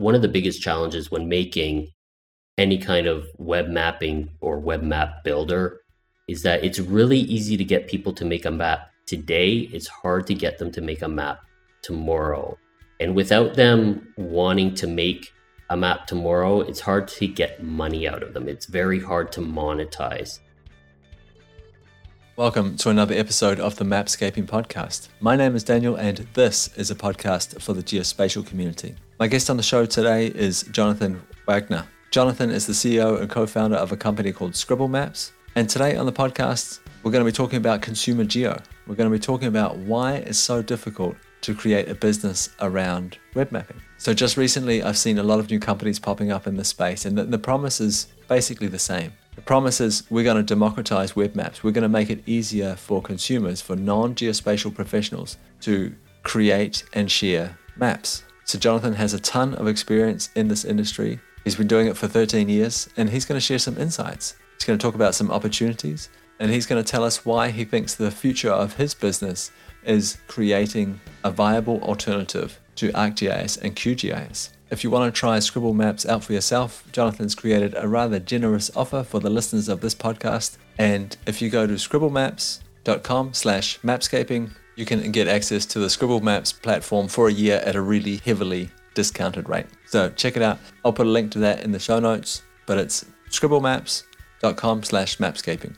one of the biggest challenges when making any kind of web mapping or web map builder is that it's really easy to get people to make a map today. It's hard to get them to make a map tomorrow. And without them wanting to make a map tomorrow, it's hard to get money out of them. It's very hard to monetize. Welcome to another episode of the Mapscaping Podcast. My name is Daniel, and this is a podcast for the geospatial community. My guest on the show today is Jonathan Wagner. Jonathan is the CEO and co founder of a company called Scribble Maps. And today on the podcast, we're going to be talking about consumer geo. We're going to be talking about why it's so difficult to create a business around web mapping. So, just recently, I've seen a lot of new companies popping up in this space, and the, the promise is basically the same. The promise is we're going to democratize web maps. We're going to make it easier for consumers, for non geospatial professionals, to create and share maps. So, Jonathan has a ton of experience in this industry. He's been doing it for 13 years and he's going to share some insights. He's going to talk about some opportunities and he's going to tell us why he thinks the future of his business is creating a viable alternative to ArcGIS and QGIS. If you want to try Scribble Maps out for yourself, Jonathan's created a rather generous offer for the listeners of this podcast. And if you go to scribblemaps.com slash mapscaping, you can get access to the Scribble Maps platform for a year at a really heavily discounted rate. So check it out. I'll put a link to that in the show notes, but it's scribblemaps.com slash mapscaping.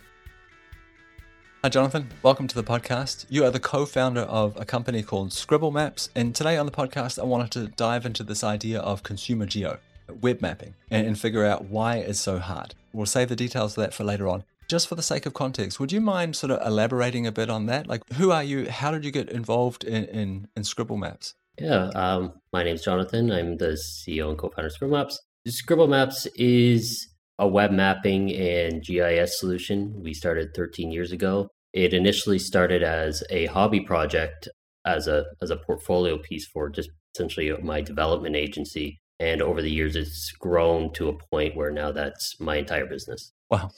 Hi, Jonathan. Welcome to the podcast. You are the co founder of a company called Scribble Maps. And today on the podcast, I wanted to dive into this idea of consumer geo, web mapping, and, and figure out why it's so hard. We'll save the details of that for later on. Just for the sake of context, would you mind sort of elaborating a bit on that? Like, who are you? How did you get involved in, in, in Scribble Maps? Yeah, um, my name's Jonathan. I'm the CEO and co-founder of Scribble Maps. Scribble Maps is a web mapping and GIS solution we started 13 years ago. It initially started as a hobby project, as a as a portfolio piece for just essentially my development agency. And over the years, it's grown to a point where now that's my entire business. Wow.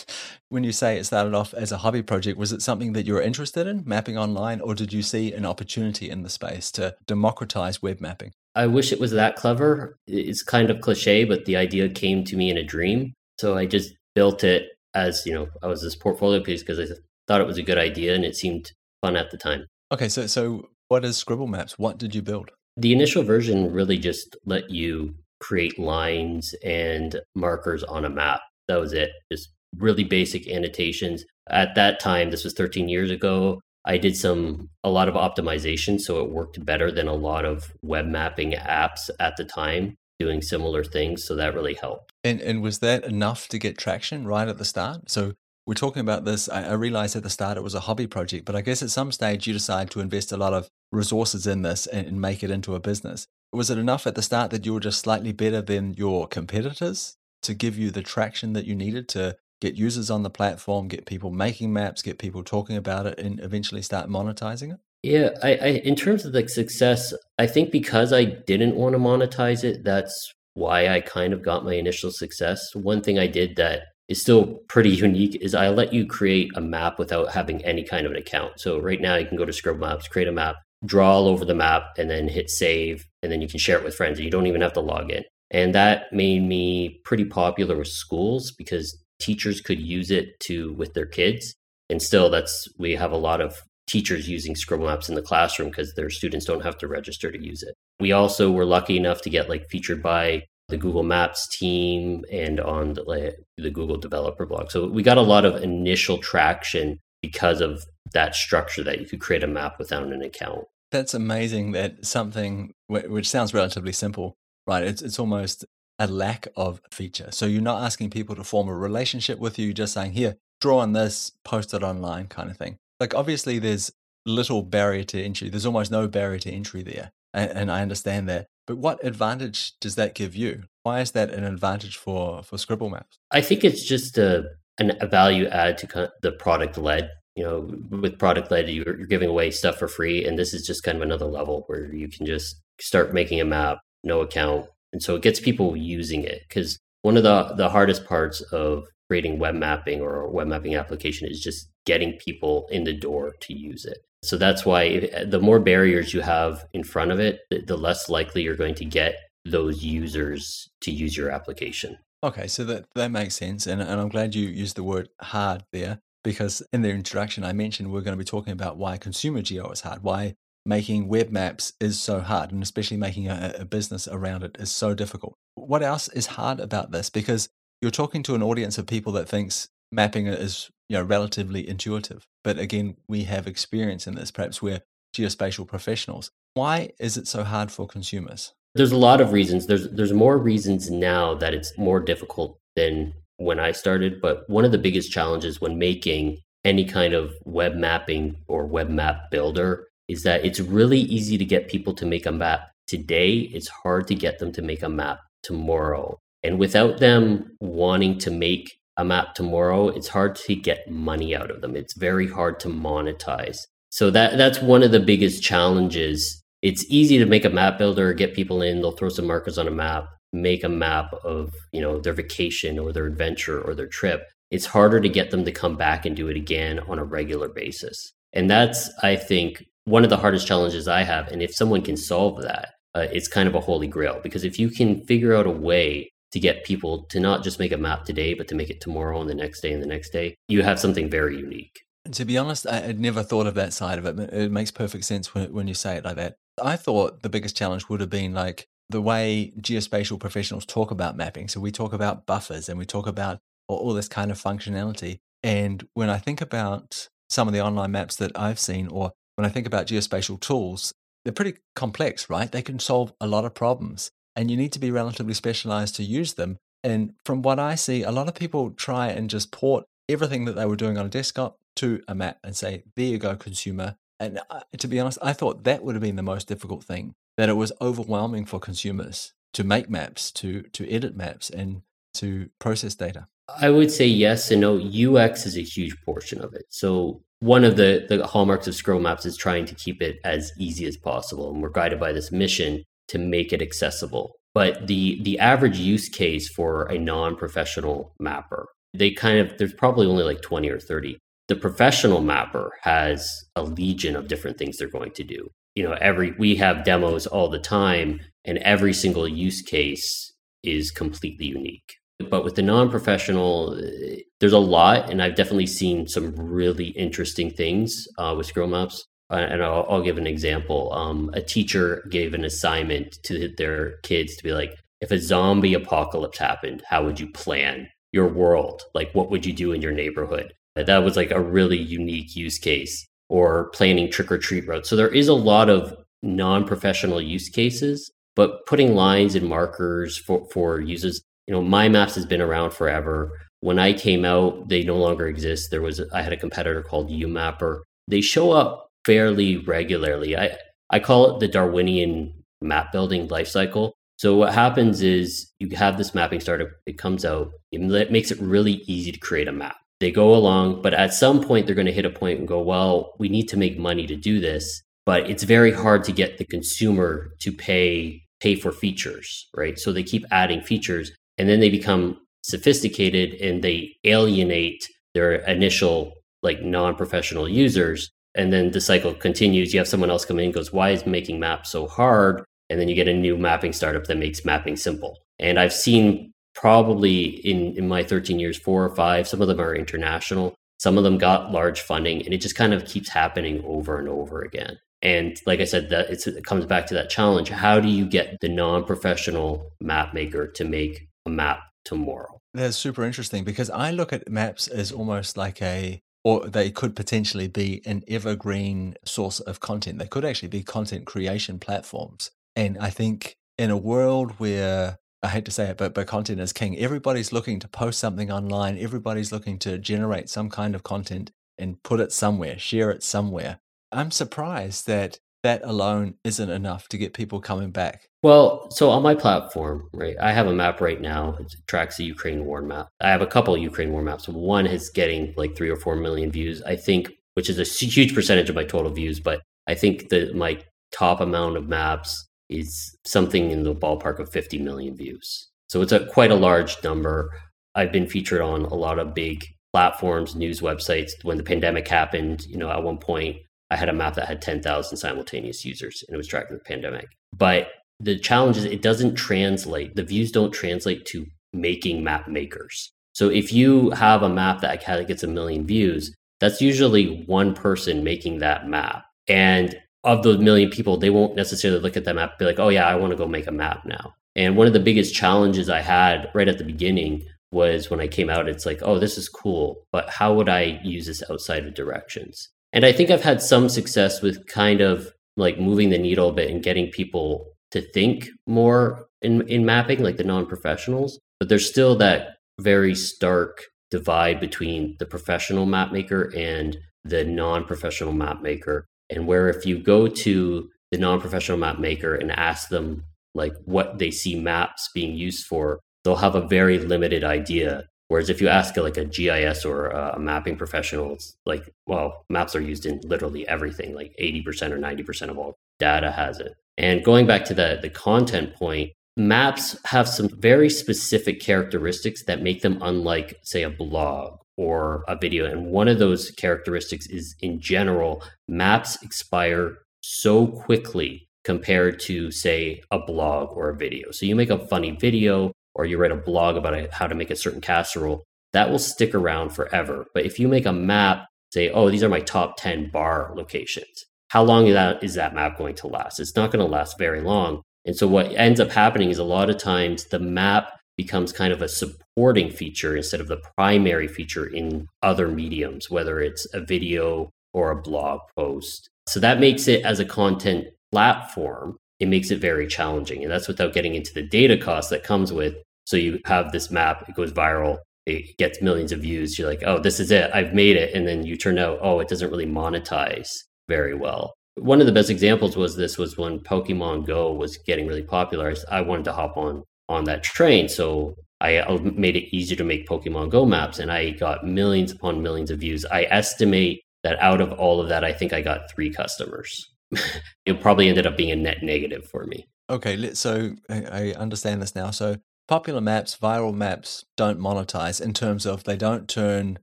when you say it started off as a hobby project, was it something that you were interested in, mapping online, or did you see an opportunity in the space to democratize web mapping? I wish it was that clever. It's kind of cliche, but the idea came to me in a dream. So I just built it as, you know, I was this portfolio piece because I thought it was a good idea and it seemed fun at the time. Okay, so so what is Scribble Maps? What did you build? The initial version really just let you create lines and markers on a map. That was it. Just really basic annotations. At that time, this was 13 years ago, I did some a lot of optimization so it worked better than a lot of web mapping apps at the time doing similar things, so that really helped. And and was that enough to get traction right at the start? So we're talking about this. I, I realized at the start it was a hobby project, but I guess at some stage you decide to invest a lot of resources in this and, and make it into a business. Was it enough at the start that you were just slightly better than your competitors to give you the traction that you needed to get users on the platform, get people making maps, get people talking about it, and eventually start monetizing it? Yeah, I, I in terms of the success, I think because I didn't want to monetize it, that's why I kind of got my initial success. One thing I did that is still pretty unique is I let you create a map without having any kind of an account. So right now you can go to Scribble Maps, create a map, draw all over the map, and then hit save, and then you can share it with friends. And you don't even have to log in. And that made me pretty popular with schools because teachers could use it to with their kids. And still that's we have a lot of teachers using Scribble Maps in the classroom because their students don't have to register to use it. We also were lucky enough to get like featured by the Google Maps team and on the, the Google developer blog. So we got a lot of initial traction because of that structure that you could create a map without an account. That's amazing that something which sounds relatively simple, right? It's it's almost a lack of feature. So you're not asking people to form a relationship with you, you're just saying, here, draw on this, post it online kind of thing. Like obviously there's little barrier to entry. There's almost no barrier to entry there. And, and I understand that. But what advantage does that give you? Why is that an advantage for, for Scribble Maps? I think it's just a, an, a value add to kind of the product led you know, with product led, you're, you're, giving away stuff for free. And this is just kind of another level where you can just start making a map, no account, and so it gets people using it because one of the, the hardest parts of creating web mapping or a web mapping application is just getting people in the door to use it. So that's why the more barriers you have in front of it, the less likely you're going to get those users to use your application. Okay, so that that makes sense, and and I'm glad you used the word hard there because in the introduction I mentioned we're going to be talking about why consumer geo is hard, why making web maps is so hard, and especially making a, a business around it is so difficult. What else is hard about this? Because you're talking to an audience of people that thinks mapping is you know relatively intuitive, but again we have experience in this. Perhaps we're geospatial professionals. Why is it so hard for consumers? There's a lot of reasons. There's there's more reasons now that it's more difficult than when I started, but one of the biggest challenges when making any kind of web mapping or web map builder is that it's really easy to get people to make a map today. It's hard to get them to make a map tomorrow. And without them wanting to make a map tomorrow, it's hard to get money out of them. It's very hard to monetize. So that that's one of the biggest challenges. It's easy to make a map builder, get people in, they'll throw some markers on a map, make a map of, you know, their vacation or their adventure or their trip. It's harder to get them to come back and do it again on a regular basis. And that's I think one of the hardest challenges I have. And if someone can solve that, uh, it's kind of a holy grail because if you can figure out a way to get people to not just make a map today, but to make it tomorrow and the next day and the next day, you have something very unique. To be honest, I had never thought of that side of it. It makes perfect sense when, when you say it like that. I thought the biggest challenge would have been like the way geospatial professionals talk about mapping. So we talk about buffers and we talk about all, all this kind of functionality. And when I think about some of the online maps that I've seen, or when I think about geospatial tools, they're pretty complex, right? They can solve a lot of problems and you need to be relatively specialized to use them. And from what I see, a lot of people try and just port everything that they were doing on a desktop to a map and say, there you go, consumer. And to be honest, I thought that would have been the most difficult thing, that it was overwhelming for consumers to make maps, to, to edit maps, and to process data. I would say yes and no. UX is a huge portion of it. So one of the, the hallmarks of Scribble Maps is trying to keep it as easy as possible. And we're guided by this mission to make it accessible. But the the average use case for a non-professional mapper, they kind of there's probably only like 20 or 30. The professional mapper has a legion of different things they're going to do. You know, every we have demos all the time and every single use case is completely unique. But with the non-professional, eh, there's a lot, and I've definitely seen some really interesting things uh, with Scribble Maps. Uh, and I'll, I'll, give an example. Um, a teacher gave an assignment to their kids to be like, if a zombie apocalypse happened, how would you plan your world? Like, what would you do in your neighborhood? That was like a really unique use case, or planning trick or treat routes. So there is a lot of non-professional use cases, but putting lines and markers for for users. You know, my maps has been around forever. When I came out, they no longer exist. There was I had a competitor called UMapper. They show up fairly regularly. I, I call it the Darwinian map building life cycle. So what happens is you have this mapping startup, it comes out, it makes it really easy to create a map. They go along, but at some point they're going to hit a point and go, well, we need to make money to do this, but it's very hard to get the consumer to pay pay for features, right? So they keep adding features and then they become sophisticated and they alienate their initial like non-professional users and then the cycle continues. You have someone else come in and goes, Why is making maps so hard? And then you get a new mapping startup that makes mapping simple. And I've seen probably in, in my 13 years, four or five, some of them are international, some of them got large funding, and it just kind of keeps happening over and over again. And like I said, that it comes back to that challenge. How do you get the non-professional map maker to make a map tomorrow? That's super interesting because I look at maps as almost like a or they could potentially be an evergreen source of content. They could actually be content creation platforms. And I think in a world where I hate to say it, but, but content is king, everybody's looking to post something online, everybody's looking to generate some kind of content and put it somewhere, share it somewhere. I'm surprised that that alone isn't enough to get people coming back. Well, so on my platform, right, I have a map right now. It tracks the Ukraine war map. I have a couple Ukraine war maps. One is getting like three or four million views, I think, which is a huge percentage of my total views. But I think that my top amount of maps is something in the ballpark of 50 million views. So it's a quite a large number. I've been featured on a lot of big platforms, news websites. When the pandemic happened, you know, at one point I had a map that had 10,000 simultaneous users and it was tracking the pandemic. But the challenge is it doesn't translate. The views don't translate to making map makers. So if you have a map that gets a million views, that's usually one person making that map. And of those million people, they won't necessarily look at that map be like, oh, yeah, I want to go make a map now. And one of the biggest challenges I had right at the beginning was when I came out, it's like, oh, this is cool, but how would I use this outside of directions? And I think I've had some success with kind of like moving the needle a bit and getting people to think more in, in mapping, like the non professionals. But there's still that very stark divide between the professional map maker and the non professional map maker. And where if you go to the non professional map maker and ask them like what they see maps being used for, they'll have a very limited idea. Whereas if you ask like a GIS or a mapping professional, it's like, well, maps are used in literally everything, like 80% or 90% of all data has it. And going back to the, the content point, maps have some very specific characteristics that make them unlike, say, a blog or a video. And one of those characteristics is, in general, maps expire so quickly compared to, say, a blog or a video. So you make a funny video or you write a blog about how to make a certain casserole, that will stick around forever. But if you make a map, say, oh, these are my top 10 bar locations, how long is that, is that map going to last? It's not going to last very long. And so what ends up happening is a lot of times the map becomes kind of a supporting feature instead of the primary feature in other mediums, whether it's a video or a blog post. So that makes it as a content platform it makes it very challenging. And that's without getting into the data cost that comes with. So you have this map, it goes viral, it gets millions of views. You're like, oh, this is it. I've made it. And then you turn out, oh, it doesn't really monetize very well. One of the best examples was this was when Pokemon Go was getting really popular. I wanted to hop on on that train. So I made it easier to make Pokemon Go maps and I got millions upon millions of views. I estimate that out of all of that, I think I got three customers. it probably ended up being a net negative for me. Okay, so I understand this now. So popular maps, viral maps don't monetize in terms of they don't turn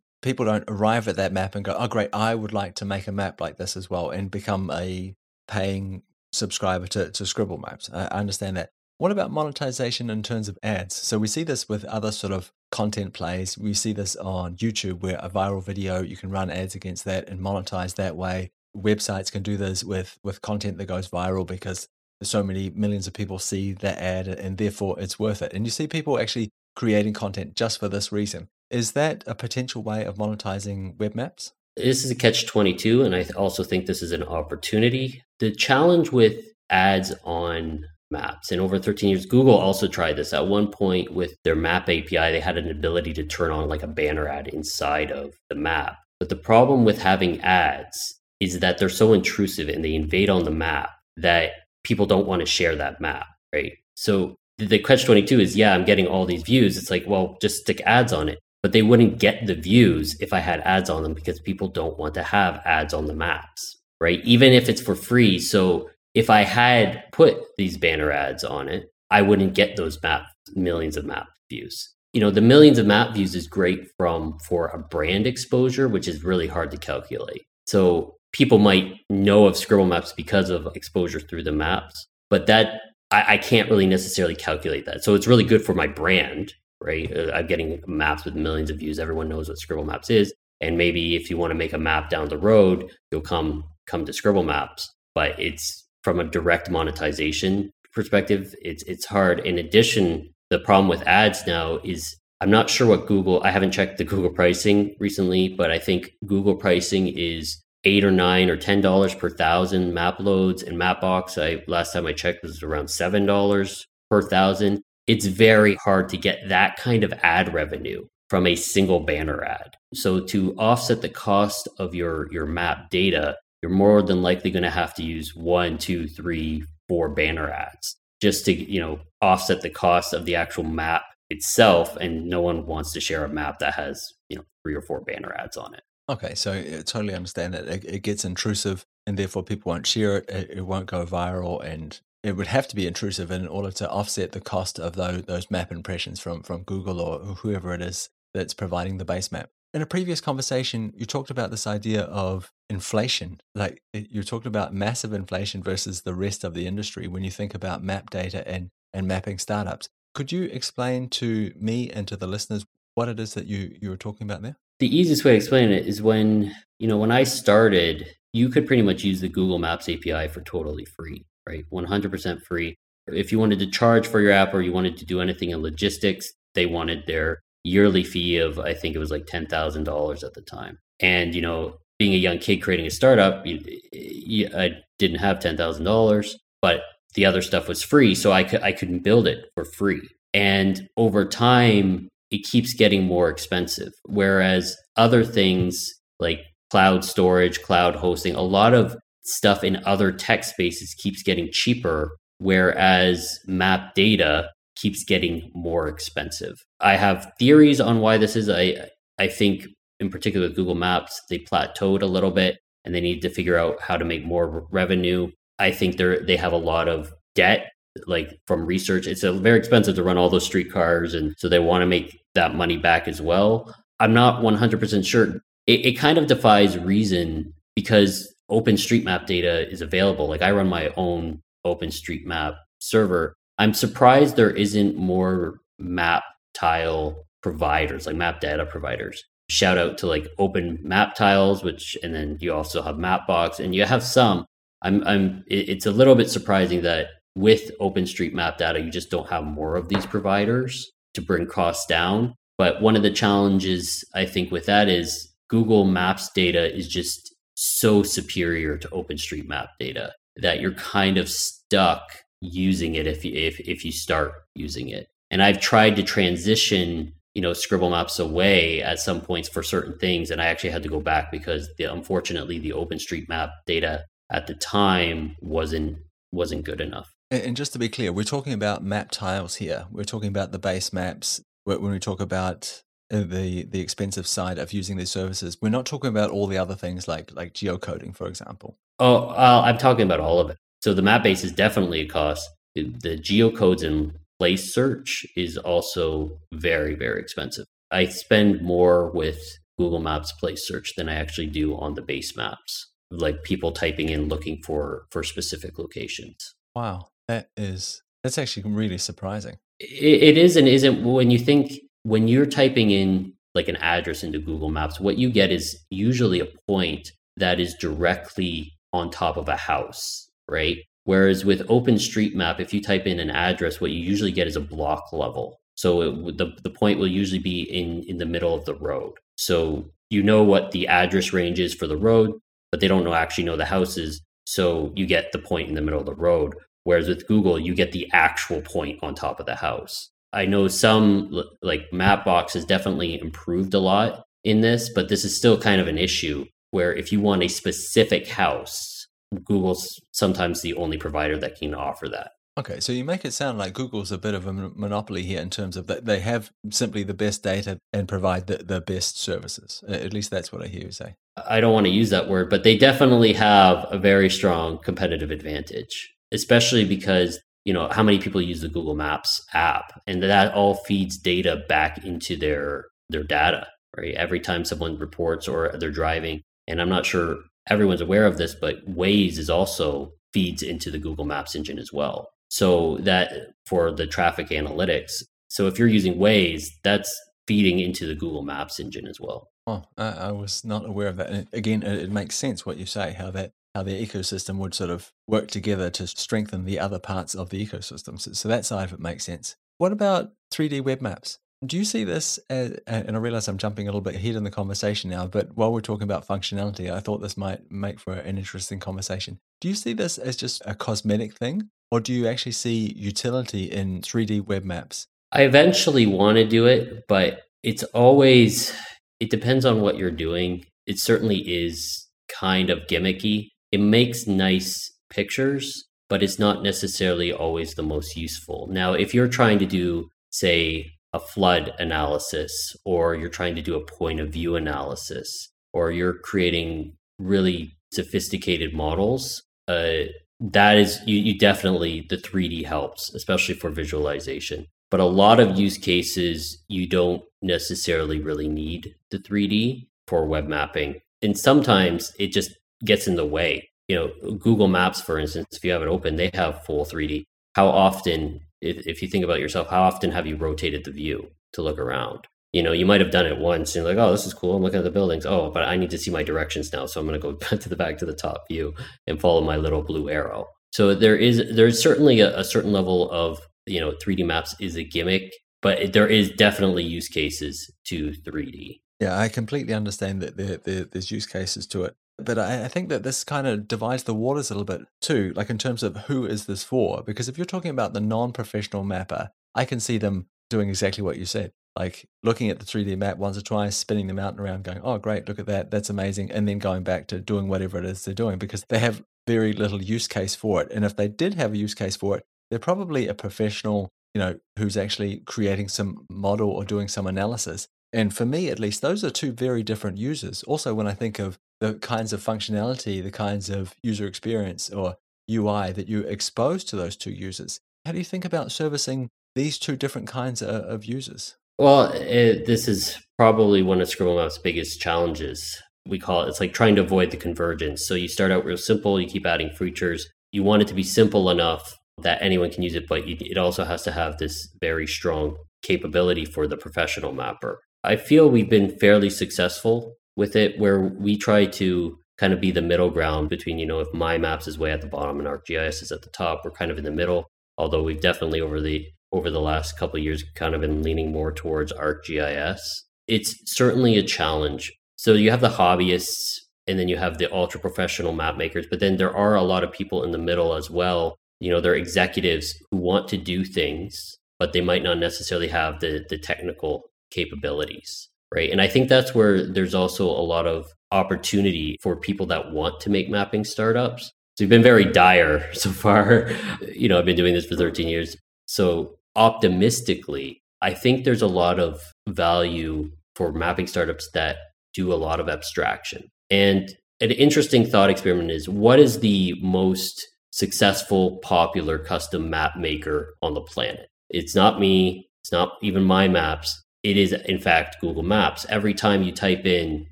people don't arrive at that map and go, "Oh great, I would like to make a map like this as well and become a paying subscriber to to Scribble Maps." I understand that. What about monetization in terms of ads? So we see this with other sort of content plays. We see this on YouTube where a viral video, you can run ads against that and monetize that way websites can do this with with content that goes viral because so many millions of people see that ad and therefore it's worth it. And you see people actually creating content just for this reason. Is that a potential way of monetizing web maps? This is a catch 22 and I also think this is an opportunity. The challenge with ads on maps And over 13 years Google also tried this at one point with their map API they had an ability to turn on like a banner ad inside of the map. But the problem with having ads is that they're so intrusive and they invade on the map that people don't want to share that map, right? So the catch 22 is yeah, I'm getting all these views. It's like, well, just stick ads on it. But they wouldn't get the views if I had ads on them because people don't want to have ads on the maps, right? Even if it's for free. So if I had put these banner ads on it, I wouldn't get those map millions of map views. You know, the millions of map views is great from for a brand exposure, which is really hard to calculate. So people might know of scribble maps because of exposure through the maps but that I, I, can't really necessarily calculate that so it's really good for my brand right? Uh, i'm getting maps with millions of views. Everyone knows what scribble maps is. And maybe if you want to make a map down the road you'll come come to scribble maps. But it's from a direct monetization perspective it's it's hard. In addition the problem with ads now is i'm not sure what google i haven't checked the google pricing recently but i think google pricing is eight or nine or ten dollars per thousand map loads and mapbox i last time i checked was around seven dollars per thousand it's very hard to get that kind of ad revenue from a single banner ad so to offset the cost of your your map data you're more than likely going to have to use one two three four banner ads just to you know offset the cost of the actual map itself and no one wants to share a map that has you know three or four banner ads on it Okay, so I totally understand that it, it gets intrusive, and therefore people won't share it. it. It won't go viral, and it would have to be intrusive in order to offset the cost of those those map impressions from from Google or whoever it is that's providing the base map. In a previous conversation, you talked about this idea of inflation. Like you talked about massive inflation versus the rest of the industry when you think about map data and, and mapping startups. Could you explain to me and to the listeners what it is that you, you were talking about there? The easiest way to explain it is when, you know, when I started, you could pretty much use the Google Maps API for totally free, right? 100% free. If you wanted to charge for your app or you wanted to do anything in logistics, they wanted their yearly fee of I think it was like ten thousand dollars at the time. And you know, being a young kid creating a startup, you, you, I didn't have ten thousand dollars, but the other stuff was free, so I could I couldn't build it for free. And over time, it keeps getting more expensive. Whereas other things like cloud storage, cloud hosting, a lot of stuff in other tech spaces keeps getting cheaper. Whereas map data keeps getting more expensive. I have theories on why this is. I I think in particular with Google Maps, they plateaued a little bit and they need to figure out how to make more revenue. I think they're they have a lot of debt like from research. It's a, very expensive to run all those streetcars and so they want to make that money back as well. I'm not 100% sure. It, it kind of defies reason because OpenStreetMap data is available. Like I run my own OpenStreetMap server I'm surprised there isn't more map tile providers, like map data providers. Shout out to like OpenMapTiles, which and then you also have Mapbox, and you have some. I'm I'm it's a little bit surprising that with OpenStreetMap data, you just don't have more of these providers to bring costs down. But one of the challenges I think with that is Google Maps data is just so superior to OpenStreetMap data that you're kind of stuck using it if you, if if you start using it. And I've tried to transition, you know, Scribble Maps away at some points for certain things, and I actually had to go back because the, unfortunately the OpenStreetMap data at the time wasn't wasn't good enough. And just to be clear, we're talking about map tiles here. We're talking about the base maps. When we talk about uh, the the expensive side of using these services, we're not talking about all the other things like like geocoding, for example. Oh, uh, I'm talking about all of it. So the map base is definitely a cost. The geocodes and place search is also very, very expensive. I spend more with Google Maps place search than I actually do on the base maps, like people typing in looking for for specific locations. Wow, that is that's actually really surprising. it, it is and isn't when you think when you're typing in like an address into Google Maps, what you get is usually a point that is directly on top of a house right? Whereas with OpenStreetMap, if you type in an address, what you usually get is a block level. So it, the, the point will usually be in, in the middle of the road. So you know what the address range is for the road, but they don't know actually know the houses. So you get the point in the middle of the road. Whereas with Google, you get the actual point on top of the house. I know some like Mapbox has definitely improved a lot in this, but this is still kind of an issue where if you want a specific house, Google's sometimes the only provider that can offer that. Okay, so you make it sound like Google's a bit of a monopoly here in terms of that they have simply the best data and provide the, the best services. At least that's what I hear you say. I don't want to use that word, but they definitely have a very strong competitive advantage, especially because, you know, how many people use the Google Maps app and that all feeds data back into their their data, right? Every time someone reports or they're driving, and I'm not sure everyone's aware of this, but Waze is also feeds into the Google Maps engine as well. So that for the traffic analytics. So if you're using Waze, that's feeding into the Google Maps engine as well. Oh, I, I was not aware of that. And again, it, it makes sense what you say, how that how the ecosystem would sort of work together to strengthen the other parts of the ecosystem. So, so that side of it makes sense. What about 3D web maps? Do you see this as, and I realize I'm jumping a little bit ahead in the conversation now, but while we're talking about functionality, I thought this might make for an interesting conversation. Do you see this as just a cosmetic thing, or do you actually see utility in 3D web maps? I eventually want to do it, but it's always, it depends on what you're doing. It certainly is kind of gimmicky. It makes nice pictures, but it's not necessarily always the most useful. Now, if you're trying to do, say, a flood analysis or you're trying to do a point of view analysis or you're creating really sophisticated models uh, that is you, you definitely the 3d helps especially for visualization but a lot of use cases you don't necessarily really need the 3D for web mapping. And sometimes it just gets in the way. You know, Google Maps, for instance, if you have it open, they have full 3D. How often, if, if you think about yourself, how often have you rotated the view to look around? You know, you might have done it once and you're like, oh, this is cool. I'm looking at the buildings. Oh, but I need to see my directions now. So I'm going to go to the back to the top view and follow my little blue arrow. So there is there's certainly a, a certain level of you know 3D maps is a gimmick, but there is definitely use cases to 3D. Yeah, I completely understand that there, there, there's use cases to it. But I, I think that this kind of divides the waters a little bit too, like in terms of who is this for? Because if you're talking about the non professional mapper, I can see them doing exactly what you said. Like looking at the 3D map once or twice, spinning them out and around, going, oh, great, look at that. That's amazing. And then going back to doing whatever it is they're doing because they have very little use case for it. And if they did have a use case for it, they're probably a professional, you know, who's actually creating some model or doing some analysis. And for me, at least, those are two very different users. Also, when I think of the kinds of functionality, the kinds of user experience or UI that you expose to those two users, how do you think about servicing these two different kinds of, of users? Well, it, this is probably one of ScribbleMap's biggest challenges. We call it, it's like trying to avoid the convergence. So you start out real simple, you keep adding features. You want it to be simple enough that anyone can use it, but it also has to have this very strong capability for the professional mapper. I feel we've been fairly successful with it where we try to kind of be the middle ground between, you know, if my maps is way at the bottom and ArcGIS is at the top, we're kind of in the middle. Although we've definitely over the over the last couple years kind of been leaning more towards ArcGIS. It's certainly a challenge. So you have the hobbyists and then you have the ultra professional map makers, but then there are a lot of people in the middle as well you know, they're executives who want to do things, but they might not necessarily have the the technical capabilities, right? And I think that's where there's also a lot of opportunity for people that want to make mapping startups. So you've been very dire so far. You know, I've been doing this for 13 years. So optimistically, I think there's a lot of value for mapping startups that do a lot of abstraction. And an interesting thought experiment is what is the most successful, popular custom map maker on the planet. It's not me, it's not even my maps. It is, in fact, Google Maps. Every time you type in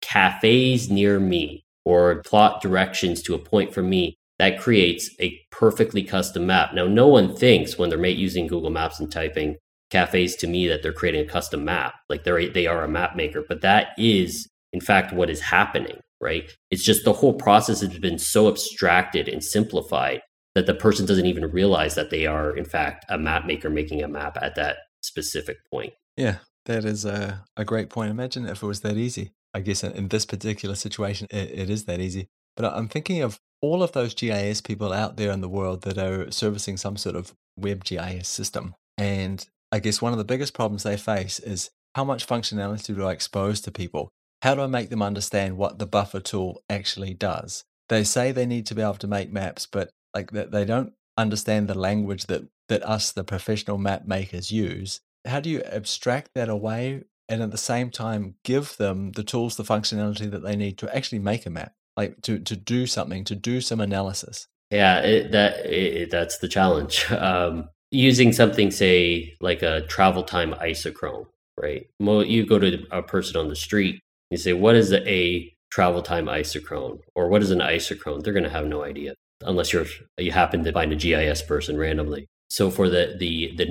cafes near me or plot directions to a point for me, that creates a perfectly custom map. Now, no one thinks when they're using Google Maps and typing cafes to me that they're creating a custom map. Like they're they are a map maker, but that is in fact what is happening right? It's just the whole process has been so abstracted and simplified that the person doesn't even realize that they are, in fact, a map maker making a map at that specific point. Yeah, that is a, a great point. Imagine if it was that easy. I guess in this particular situation, it, it is that easy. But I'm thinking of all of those GIS people out there in the world that are servicing some sort of web GIS system. And I guess one of the biggest problems they face is how much functionality do I expose to people? How do I make them understand what the buffer tool actually does? They say they need to be able to make maps, but like they don't understand the language that that us the professional map makers use. How do you abstract that away and at the same time give them the tools, the functionality that they need to actually make a map, like to to do something, to do some analysis? Yeah, it, that it, that's the challenge. Um, using something, say, like a travel time isochrone, right? You go to a person on the street, you say, what is a travel time isochrone or what is an isochrone? They're going to have no idea unless you're you happen to find a GIS person randomly. So for the the the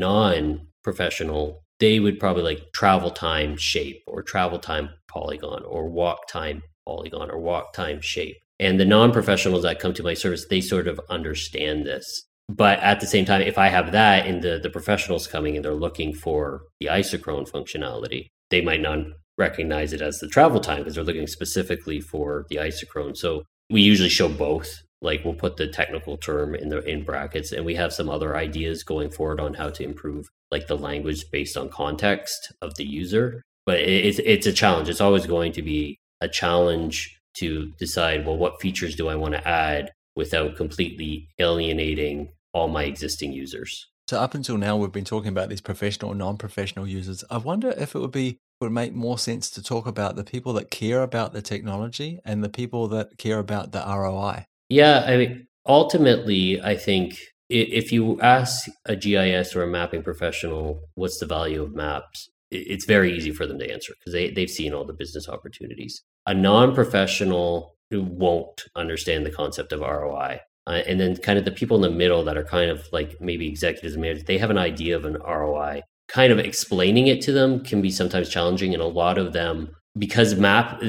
non-professional, they would probably like travel time shape or travel time polygon or walk time polygon or walk time shape. And the non-professionals that come to my service, they sort of understand this. But at the same time, if I have that and the, the professionals coming and they're looking for the isochrone functionality, they might not recognize it as the travel time because they're looking specifically for the isochrone. So we usually show both. Like we'll put the technical term in the in brackets, and we have some other ideas going forward on how to improve like the language based on context of the user. But it's it's a challenge. It's always going to be a challenge to decide well what features do I want to add without completely alienating all my existing users. So up until now, we've been talking about these professional and non-professional users. I wonder if it would be would make more sense to talk about the people that care about the technology and the people that care about the ROI. Yeah, I mean, ultimately, I think if you ask a GIS or a mapping professional what's the value of maps, it's very easy for them to answer because they, they've seen all the business opportunities. A non professional won't understand the concept of ROI. Uh, and then kind of the people in the middle that are kind of like maybe executives and managers, they have an idea of an ROI. Kind of explaining it to them can be sometimes challenging, and a lot of them because map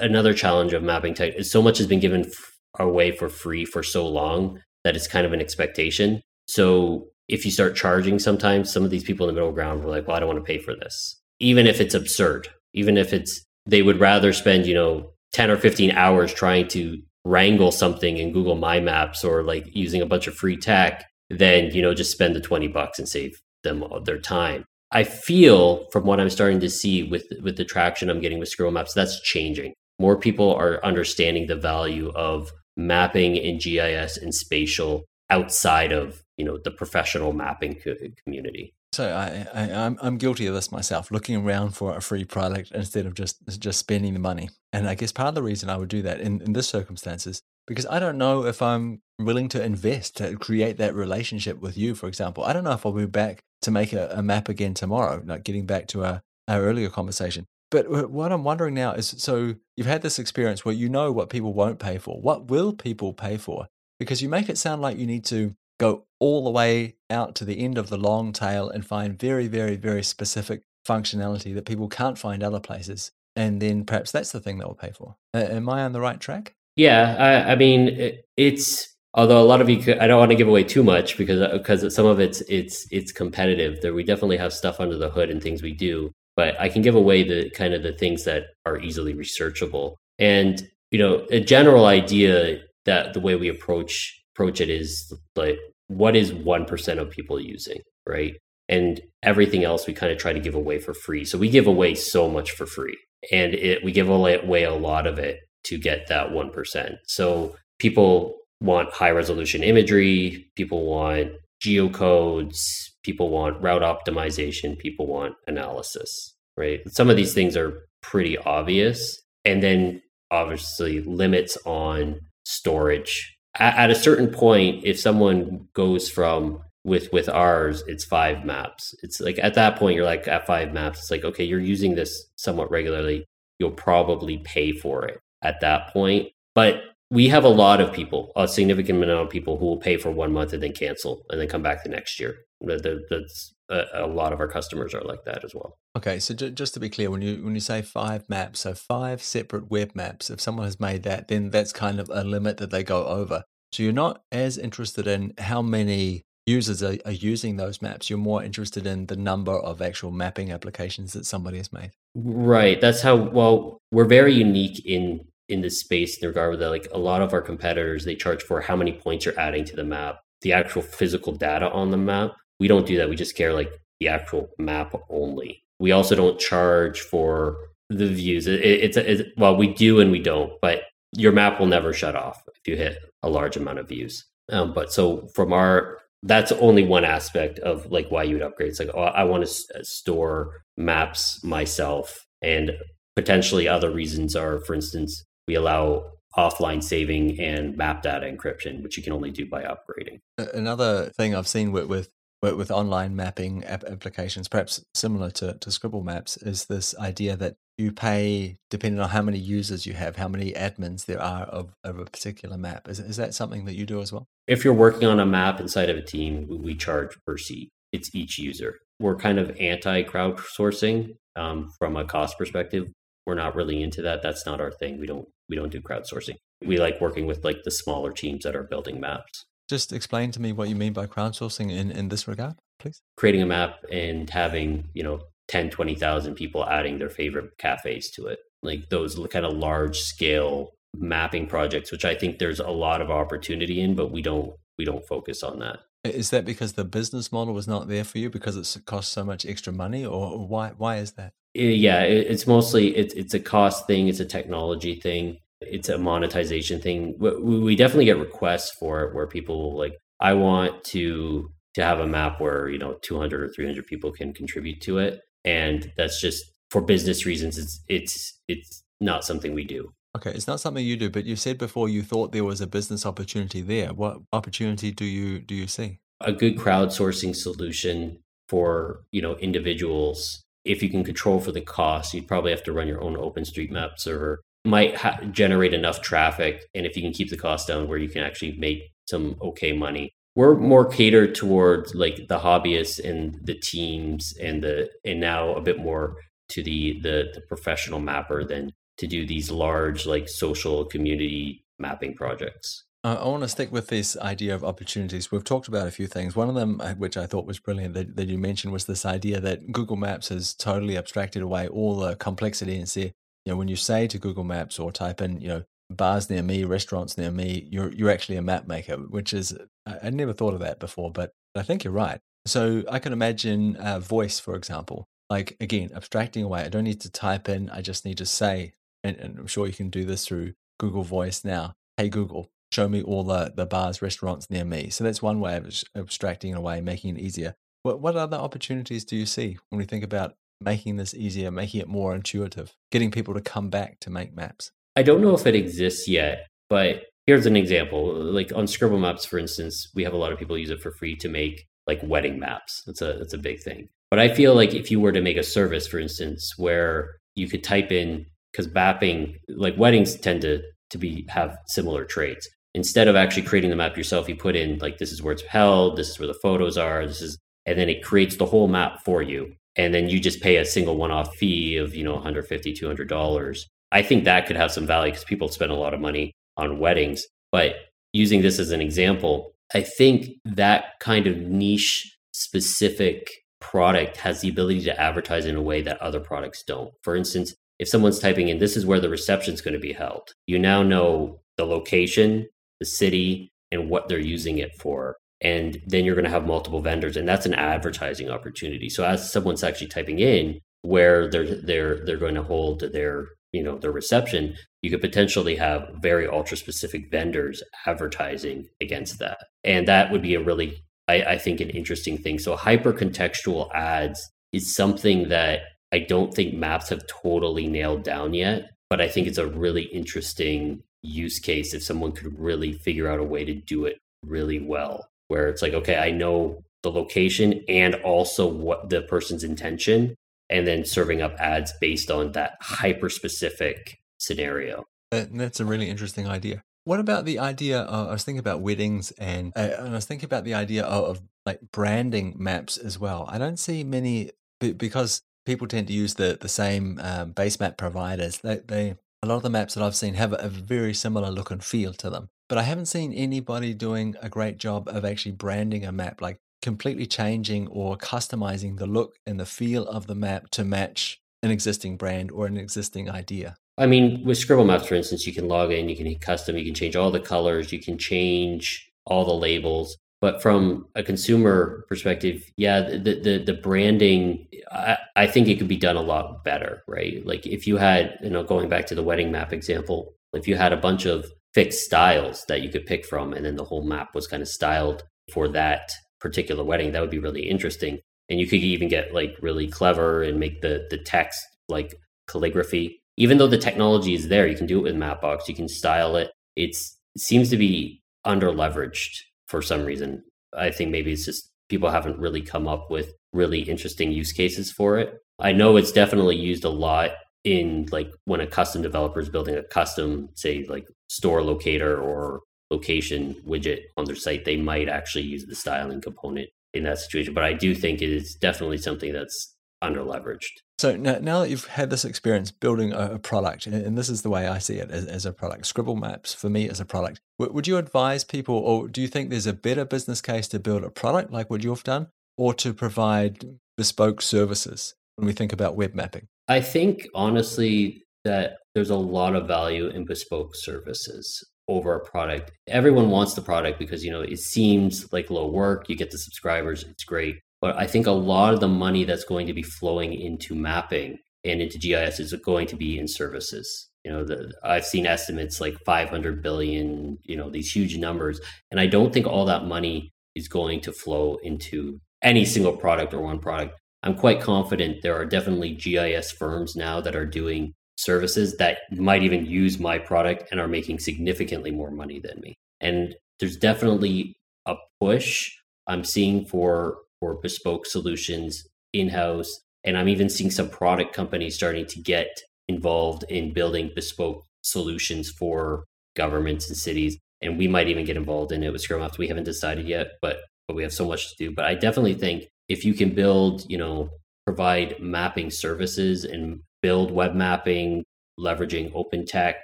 another challenge of mapping tech is so much has been given away for free for so long that it's kind of an expectation. So if you start charging, sometimes some of these people in the middle ground were like, "Well, I don't want to pay for this," even if it's absurd, even if it's they would rather spend you know 10 or 15 hours trying to wrangle something in Google My Maps or like using a bunch of free tech than, you know, just spend the 20 bucks and save them their time. I feel from what I'm starting to see with with the traction I'm getting with Scribble Maps, that's changing. More people are understanding the value of mapping in GIS and spatial outside of you know the professional mapping co- community. So I, I I'm I'm guilty of this myself, looking around for a free product instead of just just spending the money. And I guess part of the reason I would do that in, in this circumstances because I don't know if I'm willing to invest to create that relationship with you, for example. I don't know if I'll be back to make a, a map again tomorrow, like getting back to our, our earlier conversation. But what I'm wondering now is so you've had this experience where you know what people won't pay for. What will people pay for? Because you make it sound like you need to go all the way out to the end of the long tail and find very, very, very specific functionality that people can't find other places. And then perhaps that's the thing that will pay for. Uh, am I on the right track? Yeah, I, I mean, it, it's although a lot of you, could, I don't want to give away too much because because uh, some of it's it's it's competitive. There, we definitely have stuff under the hood and things we do, but I can give away the kind of the things that are easily researchable. And you know, a general idea that the way we approach approach it is like what is 1% of people using, right? And everything else we kind of try to give away for free. So we give away so much for free and it, we give away a lot of it to get that 1%. So people want high resolution imagery, people want geocodes, people want route optimization, people want analysis, right? Some of these things are pretty obvious. And then obviously limits on storage at, a certain point, if someone goes from with with ours it's five maps it's like at that point you're like at five maps it's like okay you're using this somewhat regularly you'll probably pay for it at that point but we have a lot of people a significant amount of people who will pay for one month and then cancel and then come back the next year that's a, a lot of our customers are like that as well okay so j- just to be clear when you when you say five maps so five separate web maps if someone has made that then that's kind of a limit that they go over so you're not as interested in how many users are, are, using those maps. You're more interested in the number of actual mapping applications that somebody has made. Right. That's how. Well, we're very unique in in this space in regard that like a lot of our competitors they charge for how many points you're adding to the map, the actual physical data on the map. We don't do that. We just care like the actual map only. We also don't charge for the views. It, it's, it's well, we do and we don't, but your map will never shut off if you hit a large amount of views. Um, but so from our that's only one aspect of like why you would upgrade. It's like oh, I want to s- uh, store maps myself, and potentially other reasons are, for instance, we allow offline saving and map data encryption, which you can only do by upgrading. Another thing I've seen with with with online mapping applications, perhaps similar to, to Scribble Maps, is this idea that you pay depending on how many users you have, how many admins there are of, of a particular map. Is, is that something that you do as well? If you're working on a map inside of a team, we charge per seat. It's each user. We're kind of anti crowdsourcing um, from a cost perspective. We're not really into that. That's not our thing. We don't we don't do crowdsourcing. We like working with like the smaller teams that are building maps. Just explain to me what you mean by crowdsourcing in, in this regard, please. Creating a map and having, you know, 10, 20,000 people adding their favorite cafes to it. Like those kind of large scale mapping projects, which I think there's a lot of opportunity in, but we don't we don't focus on that. Is that because the business model was not there for you because it costs so much extra money, or why? Why is that? Yeah, it's mostly it's it's a cost thing, it's a technology thing, it's a monetization thing. We definitely get requests for it where people like, I want to to have a map where you know 200 or 300 people can contribute to it and that's just for business reasons it's it's it's not something we do. Okay it's not something you do but you said before you thought there was a business opportunity there. What opportunity do you do you see? A good crowdsourcing solution for you know individuals if you can control for the cost you'd probably have to run your own openstreetmap server. Might ha- generate enough traffic and if you can keep the cost down where you can actually make some okay money. We're more catered towards like the hobbyists and the teams and the and now a bit more to the the, the professional mapper than to do these large like social community mapping projects I want to stick with this idea of opportunities. We've talked about a few things. One of them, uh, which I thought was brilliant, that, that you mentioned, was this idea that Google Maps has totally abstracted away all the complexity and say, you know, when you say to Google Maps or type in, you know, bars near me, restaurants near me, you're you're actually a map maker, which is I, I never thought of that before, but I think you're right. So I can imagine uh, voice, for example, like again, abstracting away. I don't need to type in. I just need to say, and, and I'm sure you can do this through Google Voice now. Hey Google, show me all the, the bars, restaurants near me. So that's one way of abstracting away, making it easier. What, what other opportunities do you see when we think about making this easier, making it more intuitive, getting people to come back to make maps? I don't know if it exists yet, but here's an example. Like on Scribble Maps, for instance, we have a lot of people use it for free to make like wedding maps. That's a that's a big thing. But I feel like if you were to make a service, for instance, where you could type in because mapping like weddings tend to to be have similar traits instead of actually creating the map yourself, you put in like this is where it's held, this is where the photos are, this is, and then it creates the whole map for you. And then you just pay a single one-off fee of you know $150, 200 dollars. I think that could have some value because people spend a lot of money on weddings. But using this as an example, I think that kind of niche specific product has the ability to advertise in a way that other products don't. For instance, if someone's typing in this is where the reception is going to be held, you now know the location, the city, and what they're using it for. And then you're going to have multiple vendors, and that's an advertising opportunity. So as someone's actually typing in where they're they're they're going to hold their you know their reception, you could potentially have very ultra specific vendors advertising against that, and that would be a really I, I think an interesting thing. So hyper contextual ads is something that I don't think maps have totally nailed down yet, but I think it's a really interesting use case if someone could really figure out a way to do it really well where it's like okay i know the location and also what the person's intention and then serving up ads based on that hyper specific scenario that's a really interesting idea. What about the idea of, i was thinking about weddings and, uh, and i was thinking about the idea of, of like branding maps as well. I don't see many because people tend to use the the same um, base map providers they, they a lot of the maps that I've seen have a, very similar look and feel to them. But I haven't seen anybody doing a great job of actually branding a map, like completely changing or customizing the look and the feel of the map to match an existing brand or an existing idea. I mean, with Scribble Maps, for instance, you can log in, you can hit custom, you can change all the colors, you can change all the labels. But from a consumer perspective, yeah, the the, the branding, I, I think it could be done a lot better, right? Like if you had, you know, going back to the wedding map example, if you had a bunch of fixed styles that you could pick from, and then the whole map was kind of styled for that particular wedding, that would be really interesting. And you could even get like really clever and make the the text like calligraphy. Even though the technology is there, you can do it with Mapbox. You can style it. It's it seems to be under leveraged for some reason. I think maybe it's just people haven't really come up with really interesting use cases for it. I know it's definitely used a lot in like when a custom developer is building a custom, say like store locator or location widget on their site, they might actually use the styling component in that situation. But I do think it is definitely something that's under leveraged. So now, now that you've had this experience building a, a product, and, this is the way I see it as, as, a product, Scribble Maps for me as a product, w- would you advise people, or do you think there's a better business case to build a product like what you've done, or to provide bespoke services when we think about web mapping? I think honestly that there's a lot of value in bespoke services over a product. Everyone wants the product because you know it seems like low work, you get the subscribers, it's great. But I think a lot of the money that's going to be flowing into mapping and into GIS is going to be in services. You know, the, I've seen estimates like 500 billion, you know, these huge numbers. And I don't think all that money is going to flow into any single product or one product. I'm quite confident there are definitely GIS firms now that are doing services that might even use my product and are making significantly more money than me. And there's definitely a push I'm seeing for for bespoke solutions in house, and I'm even seeing some product companies starting to get involved in building bespoke solutions for governments and cities. And we might even get involved in it with Scribble Maps. We haven't decided yet, but but we have so much to do. But I definitely think if you can build, you know, provide mapping services and build web mapping, leveraging open tech,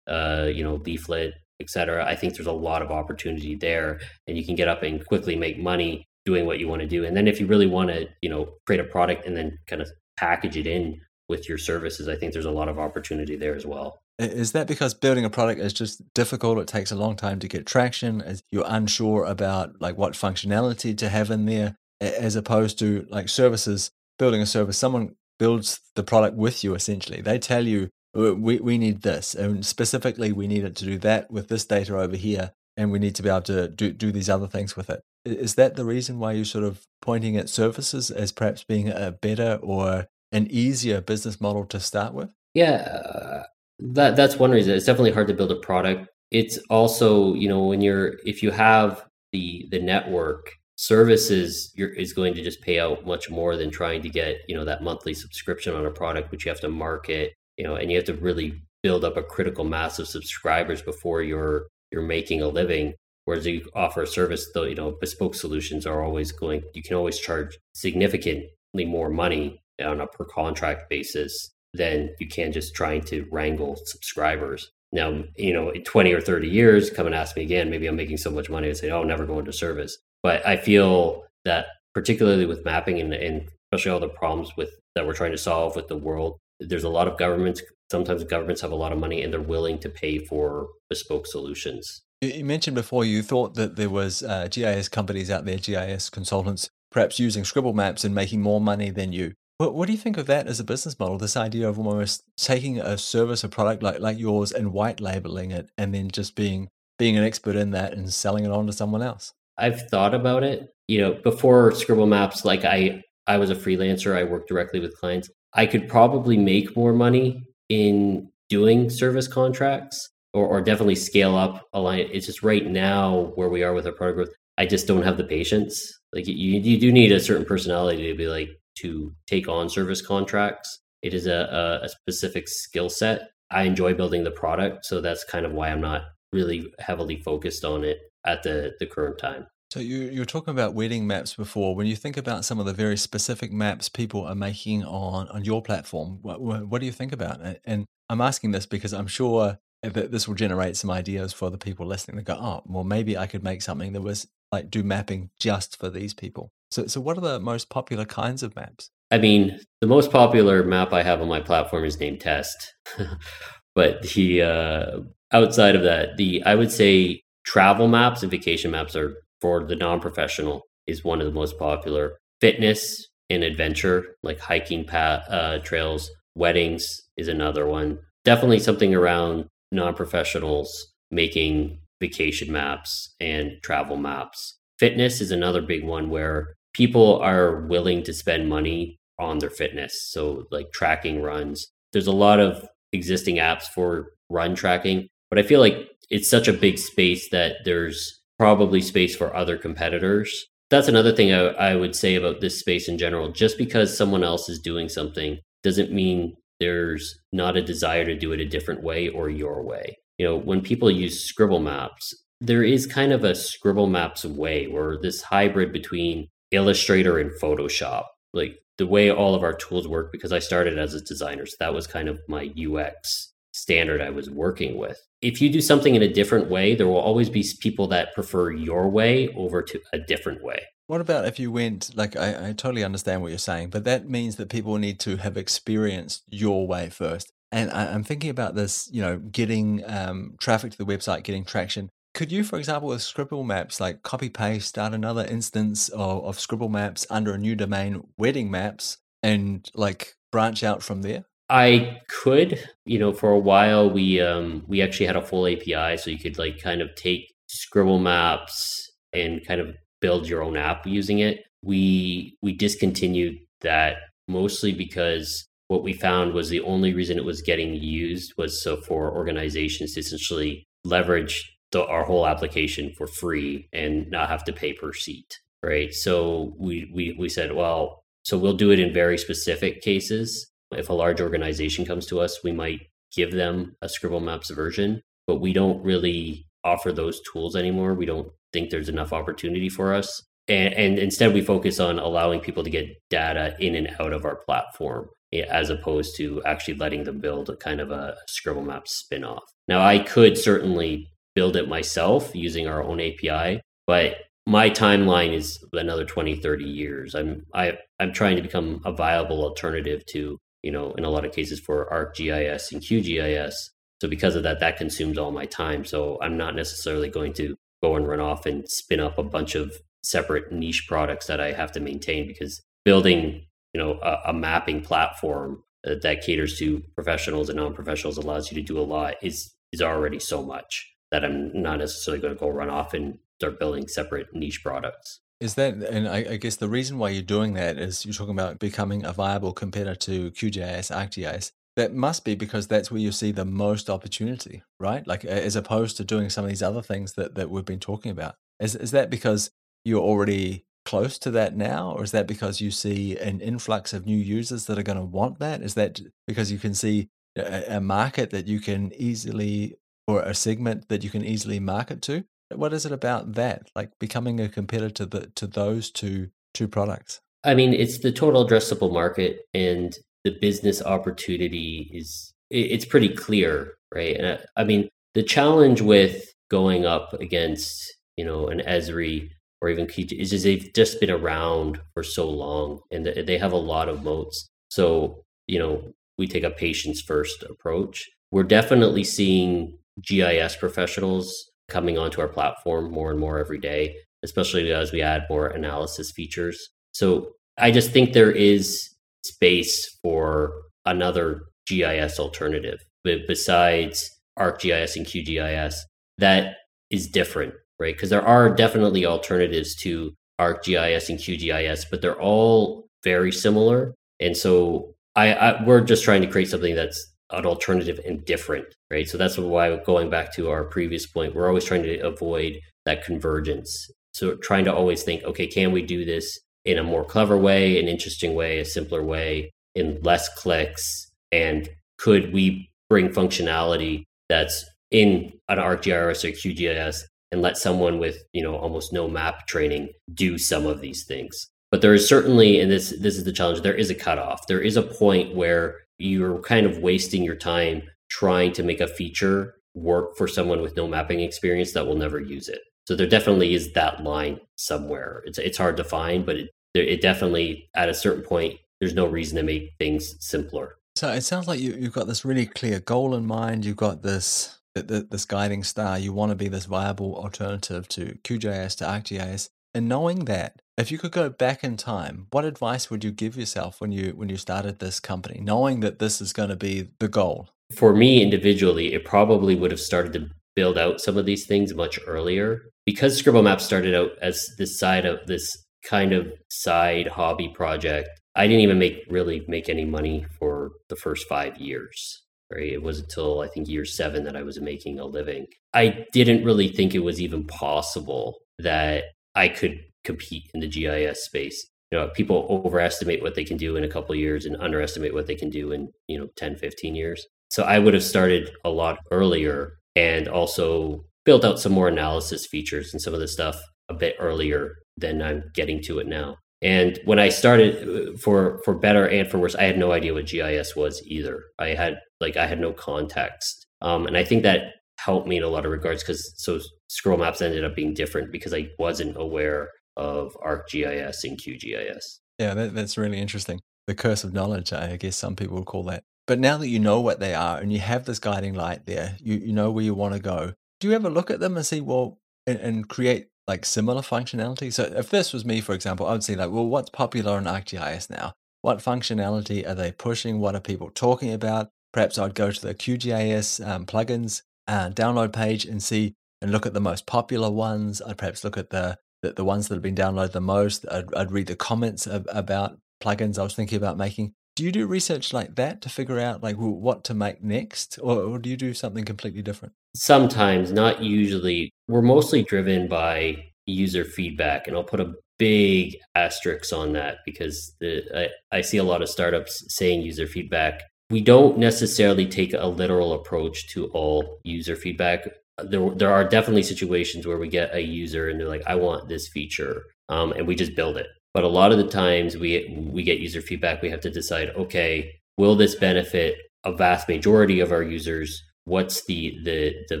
uh, you know, leaflet, et cetera, I think there's a lot of opportunity there. And you can get up and quickly make money doing what you want to do. And then if you really want to, you know, create a product and then kind of package it in with your services, I think there's a lot of opportunity there as well. Is that because building a product is just difficult? It takes a long time to get traction. You're unsure about like what functionality to have in there, as opposed to like services. Building a service, someone builds the product with you. Essentially, they tell you oh, we we need this, and specifically we need it to do that with this data over here, and we need to be able to do do these other things with it. Is that the reason why you're sort of pointing at services as perhaps being a better or an easier business model to start with? Yeah, that that's one reason. It's definitely hard to build a product. It's also, you know, when you're if you have the the network services you're, is going to just pay out much more than trying to get you know that monthly subscription on a product which you have to market you know and you have to really build up a critical mass of subscribers before you're you're making a living whereas you offer a service though you know bespoke solutions are always going you can always charge significantly more money on a per contract basis than you can just trying to wrangle subscribers. Now, you know, in 20 or 30 years, come and ask me again, maybe I'm making so much money, I say, oh, never go into service. But I feel that particularly with mapping and, and especially all the problems with that we're trying to solve with the world, there's a lot of governments, sometimes governments have a lot of money and they're willing to pay for bespoke solutions. You mentioned before you thought that there was uh, GIS companies out there, GIS consultants, perhaps using scribble maps and making more money than you. What, what do you think of that as a business model? This idea of almost taking a service, a product like like yours, and white labeling it, and then just being being an expert in that and selling it on to someone else. I've thought about it. You know, before Scribble Maps, like I I was a freelancer. I worked directly with clients. I could probably make more money in doing service contracts or, or definitely scale up a line. It's just right now where we are with our product growth. I just don't have the patience. Like you, you do need a certain personality to be like, to take on service contracts. It is a, a specific skill set. I enjoy building the product, so that's kind of why I'm not really heavily focused on it at the, the current time. So you you were talking about wedding maps before. When you think about some of the very specific maps people are making on on your platform, what, what do you think about it? And I'm asking this because I'm sure that this will generate some ideas for the people listening. They go, oh, well, maybe I could make something that was like do mapping just for these people. So, so what are the most popular kinds of maps? I mean, the most popular map I have on my platform is named Test, but the uh, outside of that, the I would say travel maps and vacation maps are for the non-professional is one of the most popular. Fitness and adventure, like hiking path, uh, trails, weddings is another one. Definitely something around non-professionals making vacation maps and travel maps. Fitness is another big one where people are willing to spend money on their fitness. So, like tracking runs, there's a lot of existing apps for run tracking, but I feel like it's such a big space that there's probably space for other competitors. That's another thing I, I would say about this space in general. Just because someone else is doing something doesn't mean there's not a desire to do it a different way or your way. You know, when people use scribble maps, there is kind of a scribble maps way where this hybrid between Illustrator and Photoshop. Like the way all of our tools work, because I started as a designer, so that was kind of my UX standard I was working with. If you do something in a different way, there will always be people that prefer your way over to a different way. What about if you went, like, I, I totally understand what you're saying, but that means that people need to have experienced your way first. And I, am thinking about this, you know, getting um, traffic to the website, getting traction could you, for example, with Scribble Maps, like copy paste, start another instance of, of Scribble Maps under a new domain, Wedding Maps, and like branch out from there? I could, you know, for a while we um we actually had a full API, so you could like kind of take Scribble Maps and kind of build your own app using it. We we discontinued that mostly because what we found was the only reason it was getting used was so for organizations to essentially leverage the, our whole application for free and not have to pay per seat right? So we we we said, well, so we'll do it in very specific cases. If a large organization comes to us, we might give them a Scribble Maps version, but we don't really offer those tools anymore. We don't think there's enough opportunity for us. And, and instead, we focus on allowing people to get data in and out of our platform as opposed to actually letting them build a kind of a Scribble Maps spin-off. Now, I could certainly build it myself using our own API, but my timeline is another 20, 30 years. I'm I, I'm trying to become a viable alternative to, you know, in a lot of cases for ArcGIS and QGIS. So because of that, that consumes all my time. So I'm not necessarily going to go and run off and spin up a bunch of separate niche products that I have to maintain because building you know a, a mapping platform that, that caters to professionals and non-professionals allows you to do a lot is is already so much that I'm not necessarily going to go run off and start building separate niche products. Is that, and I, I, guess the reason why you're doing that is you're talking about becoming a viable competitor to QGIS, ArcGIS. That must be because that's where you see the most opportunity, right? Like as opposed to doing some of these other things that, that we've been talking about. Is, is that because you're already close to that now, or is that because you see an influx of new users that are going to want that? Is that because you can see a, a market that you can easily, or a segment that you can easily market to? What is it about that, like becoming a competitor to, to those two two products? I mean, it's the total addressable market, and the business opportunity is it's pretty clear, right? And I, I mean, the challenge with going up against you know an Esri or even QGIS just they've just been around for so long and they have a lot of moats. So, you know, we take a patience first approach. We're definitely seeing GIS professionals coming onto our platform more and more every day, especially as we add more analysis features. So I just think there is space for another GIS alternative but besides ArcGIS and QGIS that is different right? Because there are definitely alternatives to ArcGIS and QGIS, but they're all very similar. And so I, I, we're just trying to create something that's an alternative and different, right? So that's why going back to our previous point, we're always trying to avoid that convergence. So trying to always think, okay, can we do this in a more clever way, an interesting way, a simpler way, in less clicks, and could we bring functionality that's in an ArcGIS or QGIS and let someone with you know almost no map training do some of these things but there is certainly and this this is the challenge there is a cutoff there is a point where you're kind of wasting your time trying to make a feature work for someone with no mapping experience that will never use it so there definitely is that line somewhere it's it's hard to find but it, it definitely at a certain point there's no reason to make things simpler so it sounds like you, you've got this really clear goal in mind you've got this this guiding star. You want to be this viable alternative to QGIS, to ArcGIS. And knowing that, if you could go back in time, what advice would you give yourself when you when you started this company, knowing that this is going to be the goal? For me individually, it probably would have started to build out some of these things much earlier. Because Scribble Maps started out as this side of this kind of side hobby project, I didn't even make really make any money for the first five years right? It was until I think year seven that I was making a living. I didn't really think it was even possible that I could compete in the GIS space. You know, people overestimate what they can do in a couple years and underestimate what they can do in, you know, 10, 15 years. So I would have started a lot earlier and also built out some more analysis features and some of the stuff a bit earlier than I'm getting to it now. And when I started uh, for for better and for worse, I had no idea what GIS was either. I had like I had no context, um, and I think that helped me in a lot of regards because so Scribble Maps ended up being different because I wasn't aware of ArcGIS and QGIS. Yeah, that, that's really interesting. The curse of knowledge, I guess some people would call that. But now that you know what they are and you have this guiding light there, you, you know where you want to go. Do you ever look at them and see, well, and, and create like similar functionality? So if this was me, for example, I would say like, well, what's popular in ArcGIS now? What functionality are they pushing? What are people talking about? Perhaps I'd go to the QGIS um, plugins uh, download page and see and look at the most popular ones. I'd perhaps look at the the, the ones that have been downloaded the most. I'd, I'd read the comments about plugins I was thinking about making. Do you do research like that to figure out like what to make next, or, or do you do something completely different? Sometimes, not usually. We're mostly driven by user feedback, and I'll put a big asterisk on that because the, I, I see a lot of startups saying user feedback. We don't necessarily take a literal approach to all user feedback. There, there are definitely situations where we get a user and they're like, I want this feature, um, and we just build it. But a lot of the times we we get user feedback, we have to decide, okay, will this benefit a vast majority of our users? What's the the the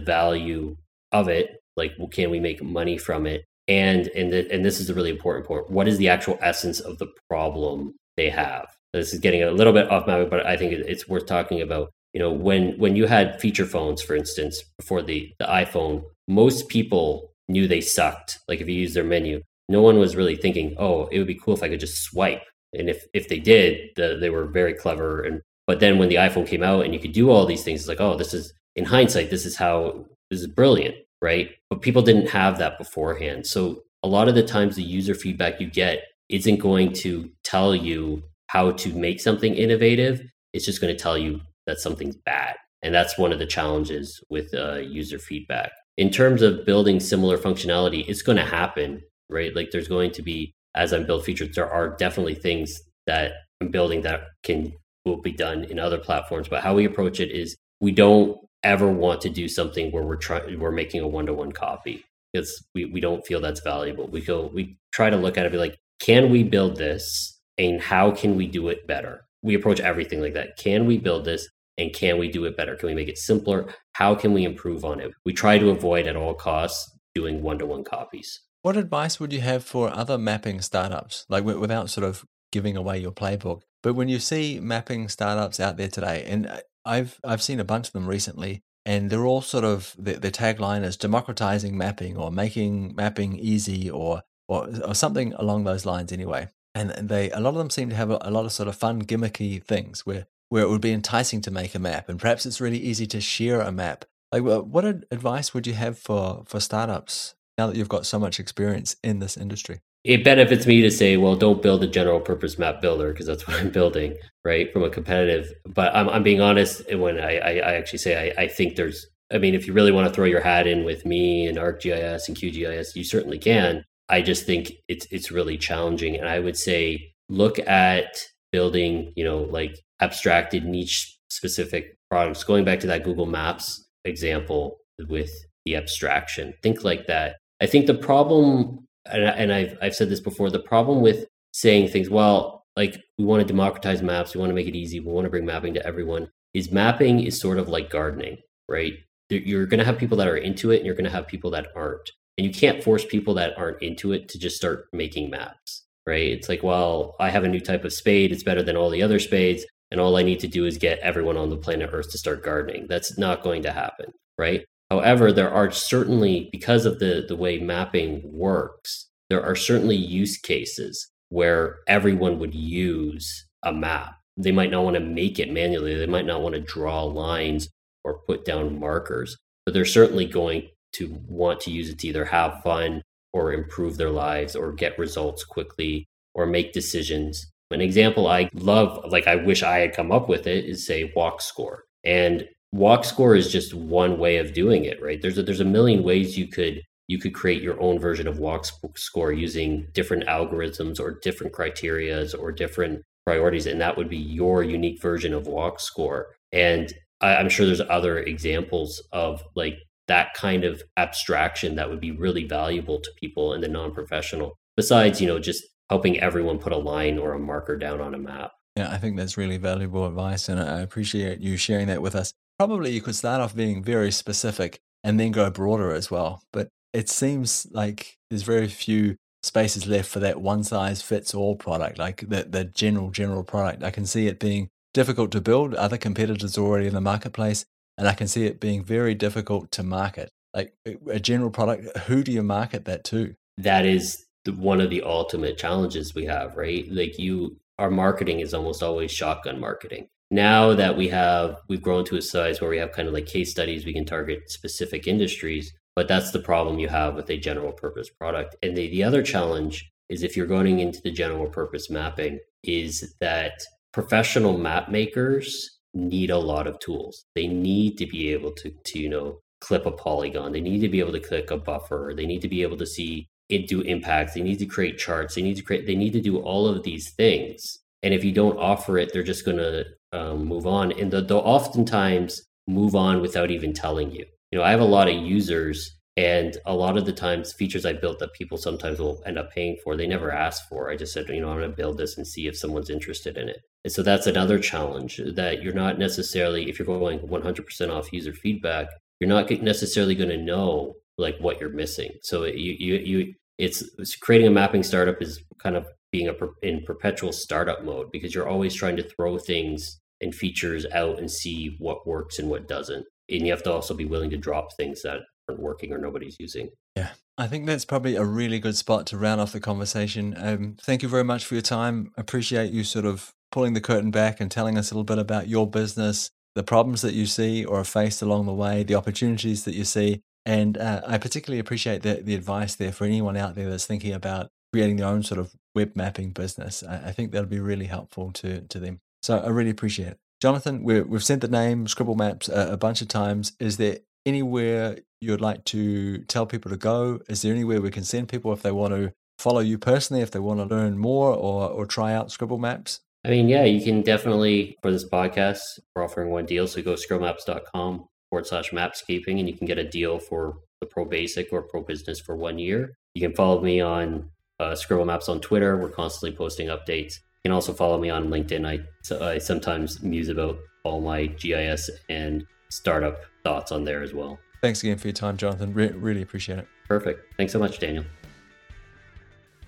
value of it? Like, well, can we make money from it? and and the, and this is a really important point. What is the actual essence of the problem they have? This is getting a little bit off my, but I think it's worth talking about. You know, when when you had feature phones, for instance, before the the iPhone, most people knew they sucked. Like if you use their menu, no one was really thinking, "Oh, it would be cool if I could just swipe." And if if they did, the, they were very clever. And but then when the iPhone came out and you could do all these things, it's like, "Oh, this is in hindsight, this is how this is brilliant." right? But people didn't have that beforehand. So a lot of the times the user feedback you get isn't going to tell you how to make something innovative. It's just going to tell you that something's bad. And that's one of the challenges with uh, user feedback. In terms of building similar functionality, it's going to happen, right? Like there's going to be, as I'm build features, there are definitely things that I'm building that can will be done in other platforms. But how we approach it is we don't ever want to do something where we're trying we're making a one-to-one copy because we, we don't feel that's valuable we feel we try to look at it be like can we build this and how can we do it better? We approach everything like that. Can we build this and can we do it better? Can we make it simpler? How can we improve on it? We try to avoid at all costs doing one-to-one copies. What advice would you have for other mapping startups? Like without sort of giving away your playbook. But when you see mapping startups out there today and uh, I've I've seen a bunch of them recently, and they're all sort of their tagline is democratizing mapping or making mapping easy or or, or something along those lines anyway. And they a lot of them seem to have a, a lot of sort of fun gimmicky things where where it would be enticing to make a map, and perhaps it's really easy to share a map. Like, what advice would you have for for startups now that you've got so much experience in this industry? it benefits me to say, well, don't build a general purpose map builder because that's what I'm building, right? From a competitive, but I'm, I'm being honest when I, I, I actually say I, I think there's, I mean, if you really want to throw your hat in with me and ArcGIS and QGIS, you certainly can. I just think it's it's really challenging, and I would say look at building, you know, like abstracted niche specific products. Going back to that Google Maps example with the abstraction, think like that. I think the problem and, and I've I've said this before. The problem with saying things, well, like we want to democratize maps, we want to make it easy, we want to bring mapping to everyone. Is mapping is sort of like gardening, right? You're going to have people that are into it, and you're going to have people that aren't, and you can't force people that aren't into it to just start making maps, right? It's like, well, I have a new type of spade; it's better than all the other spades, and all I need to do is get everyone on the planet Earth to start gardening. That's not going to happen, right? However, there are certainly, because of the, the way mapping works, there are certainly use cases where everyone would use a map. They might not want to make it manually, they might not want to draw lines or put down markers, but they're certainly going to want to use it to either have fun or improve their lives or get results quickly or make decisions. An example I love, like I wish I had come up with it, is say walk score. And walk score is just one way of doing it right there's a, there's a million ways you could you could create your own version of walk score using different algorithms or different criterias or different priorities and that would be your unique version of walk score and I, i'm sure there's other examples of like that kind of abstraction that would be really valuable to people in the non-professional besides you know just helping everyone put a line or a marker down on a map yeah, I think that's really valuable advice, and I appreciate you sharing that with us. Probably you could start off being very specific and then go broader as well. But it seems like there's very few spaces left for that one size fits all product, like the, the general, general product. I can see it being difficult to build. Other competitors already in the marketplace, and I can see it being very difficult to market. Like a general product, who do you market that to? That is the, one of the ultimate challenges we have, right? Like you, our marketing is almost always shotgun marketing now that we have we've grown to a size where we have kind of like case studies we can target specific industries but that's the problem you have with a general purpose product and the, the other challenge is if you're going into the general purpose mapping is that professional map makers need a lot of tools they need to be able to, to you know clip a polygon they need to be able to click a buffer they need to be able to see it do impacts. They need to create charts. They need to create. They need to do all of these things. And if you don't offer it, they're just going to um, move on. And they'll, they'll oftentimes move on without even telling you. You know, I have a lot of users and a lot of the times, features I built that people sometimes will end up paying for, they never ask for. I just said, you know, I'm going to build this and see if someone's interested in it. And so that's another challenge that you're not necessarily, if you're going 100% off user feedback, you're not necessarily going to know like what you're missing. So you, you, you, it's, it's creating a mapping startup is kind of being a in perpetual startup mode because you're always trying to throw things and features out and see what works and what doesn't. And you have to also be willing to drop things that aren't working or nobody's using. Yeah. I think that's probably a really good spot to round off the conversation. Um, thank you very much for your time. Appreciate you sort of pulling the curtain back and telling us a little bit about your business, the problems that you see or are faced along the way, the opportunities that you see. And uh, I particularly appreciate the, the advice there for anyone out there that's thinking about creating their own sort of web mapping business. I, I think that'll be really helpful to, to them. So I really appreciate it. Jonathan, we have sent the name Scribble Maps a, a bunch of times. Is there anywhere you'd like to tell people to go? Is there anywhere we can send people if they want to follow you personally, if they want to learn more or, or try out Scribble Maps? I mean, yeah, you can definitely, for this podcast, we're offering one deal. So go scribblemaps.com forward slash mapscaping and you can get a deal for the Pro Basic or Pro Business for one year. You can follow me on uh, Scribble Maps on Twitter. We're constantly posting updates. You can also follow me on LinkedIn. I, I sometimes muse about all my GIS and startup thoughts on there as well. Thanks again for your time, Jonathan. Re- really appreciate it. Perfect. Thanks so much, Daniel.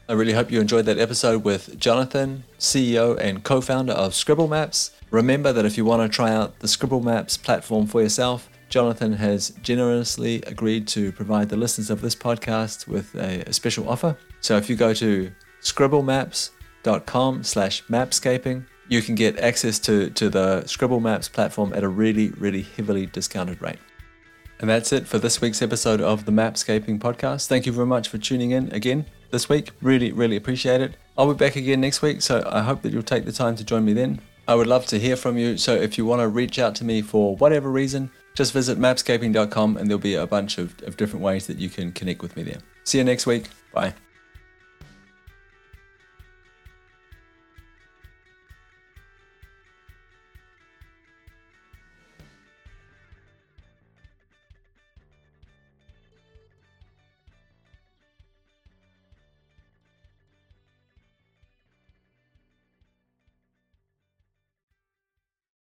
I really hope you enjoyed that episode with Jonathan, CEO and co founder of Scribble Maps. Remember that if you want to try out the Scribble Maps platform for yourself, Jonathan has generously agreed to provide the listeners of this podcast with a, a special offer. So if you go to scribblemaps.com slash mapscaping, you can get access to, to the Scribble Maps platform at a really, really heavily discounted rate. And that's it for this week's episode of the Mapscaping podcast. Thank you very much for tuning in again this week. Really, really appreciate it. I'll be back again next week, so I hope that you'll take the time to join me then. I would love to hear from you, so if you want to reach out to me for whatever reason, just visit mapscaping.com and there'll be a bunch of, of different ways that you can connect with me there. See you next week. Bye.